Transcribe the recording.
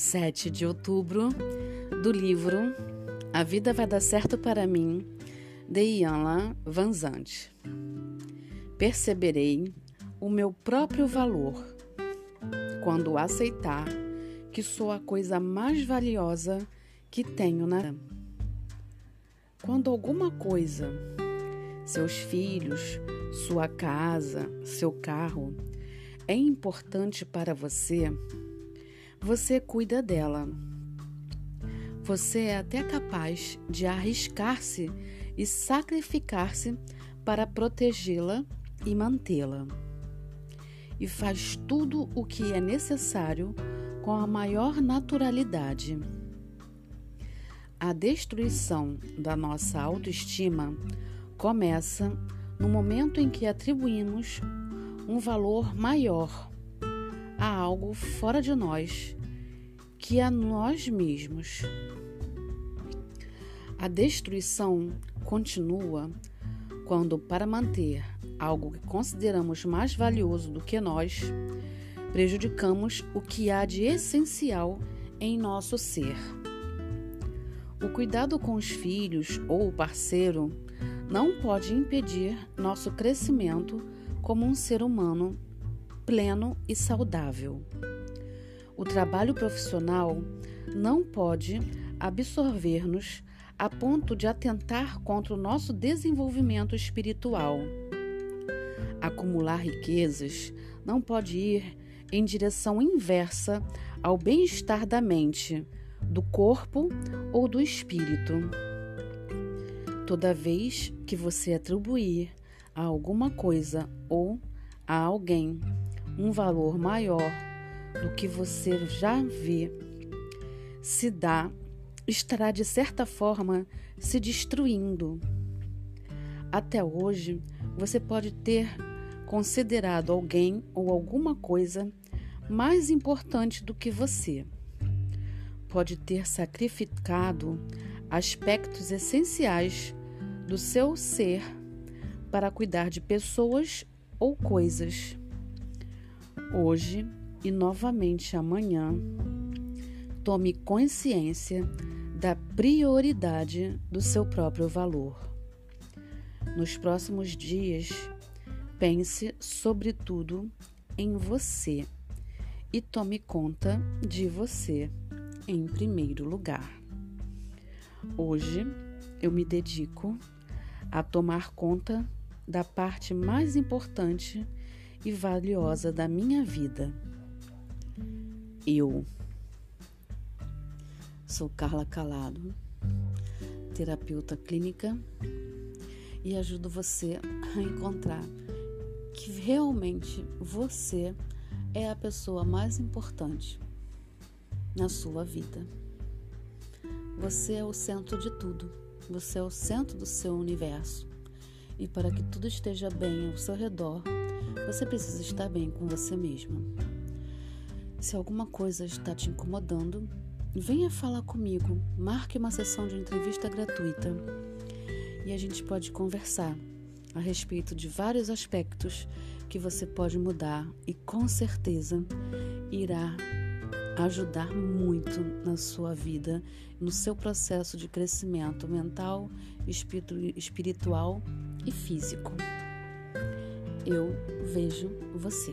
7 de outubro, do livro A Vida Vai Dar Certo para Mim, de Ianla Vanzante. Perceberei o meu próprio valor quando aceitar que sou a coisa mais valiosa que tenho na. Quando alguma coisa, seus filhos, sua casa, seu carro, é importante para você, você cuida dela. Você é até capaz de arriscar-se e sacrificar-se para protegê-la e mantê-la. E faz tudo o que é necessário com a maior naturalidade. A destruição da nossa autoestima começa no momento em que atribuímos um valor maior a algo fora de nós que a nós mesmos. A destruição continua quando, para manter algo que consideramos mais valioso do que nós, prejudicamos o que há de essencial em nosso ser. O cuidado com os filhos ou o parceiro não pode impedir nosso crescimento como um ser humano pleno e saudável. O trabalho profissional não pode absorver-nos a ponto de atentar contra o nosso desenvolvimento espiritual. Acumular riquezas não pode ir em direção inversa ao bem-estar da mente, do corpo ou do espírito. Toda vez que você atribuir a alguma coisa ou a alguém um valor maior do que você já vê se dá, estará de certa forma se destruindo. Até hoje, você pode ter considerado alguém ou alguma coisa mais importante do que você. Pode ter sacrificado aspectos essenciais do seu ser para cuidar de pessoas ou coisas hoje e novamente amanhã, tome consciência da prioridade do seu próprio valor. Nos próximos dias, pense sobretudo em você e tome conta de você em primeiro lugar. Hoje eu me dedico a tomar conta da parte mais importante e valiosa da minha vida. Eu sou Carla Calado, terapeuta clínica, e ajudo você a encontrar que realmente você é a pessoa mais importante na sua vida. Você é o centro de tudo. Você é o centro do seu universo. E para que tudo esteja bem ao seu redor, você precisa estar bem com você mesma. Se alguma coisa está te incomodando, venha falar comigo. Marque uma sessão de entrevista gratuita e a gente pode conversar a respeito de vários aspectos que você pode mudar e com certeza irá ajudar muito na sua vida, no seu processo de crescimento mental, espiritual e físico eu vejo você.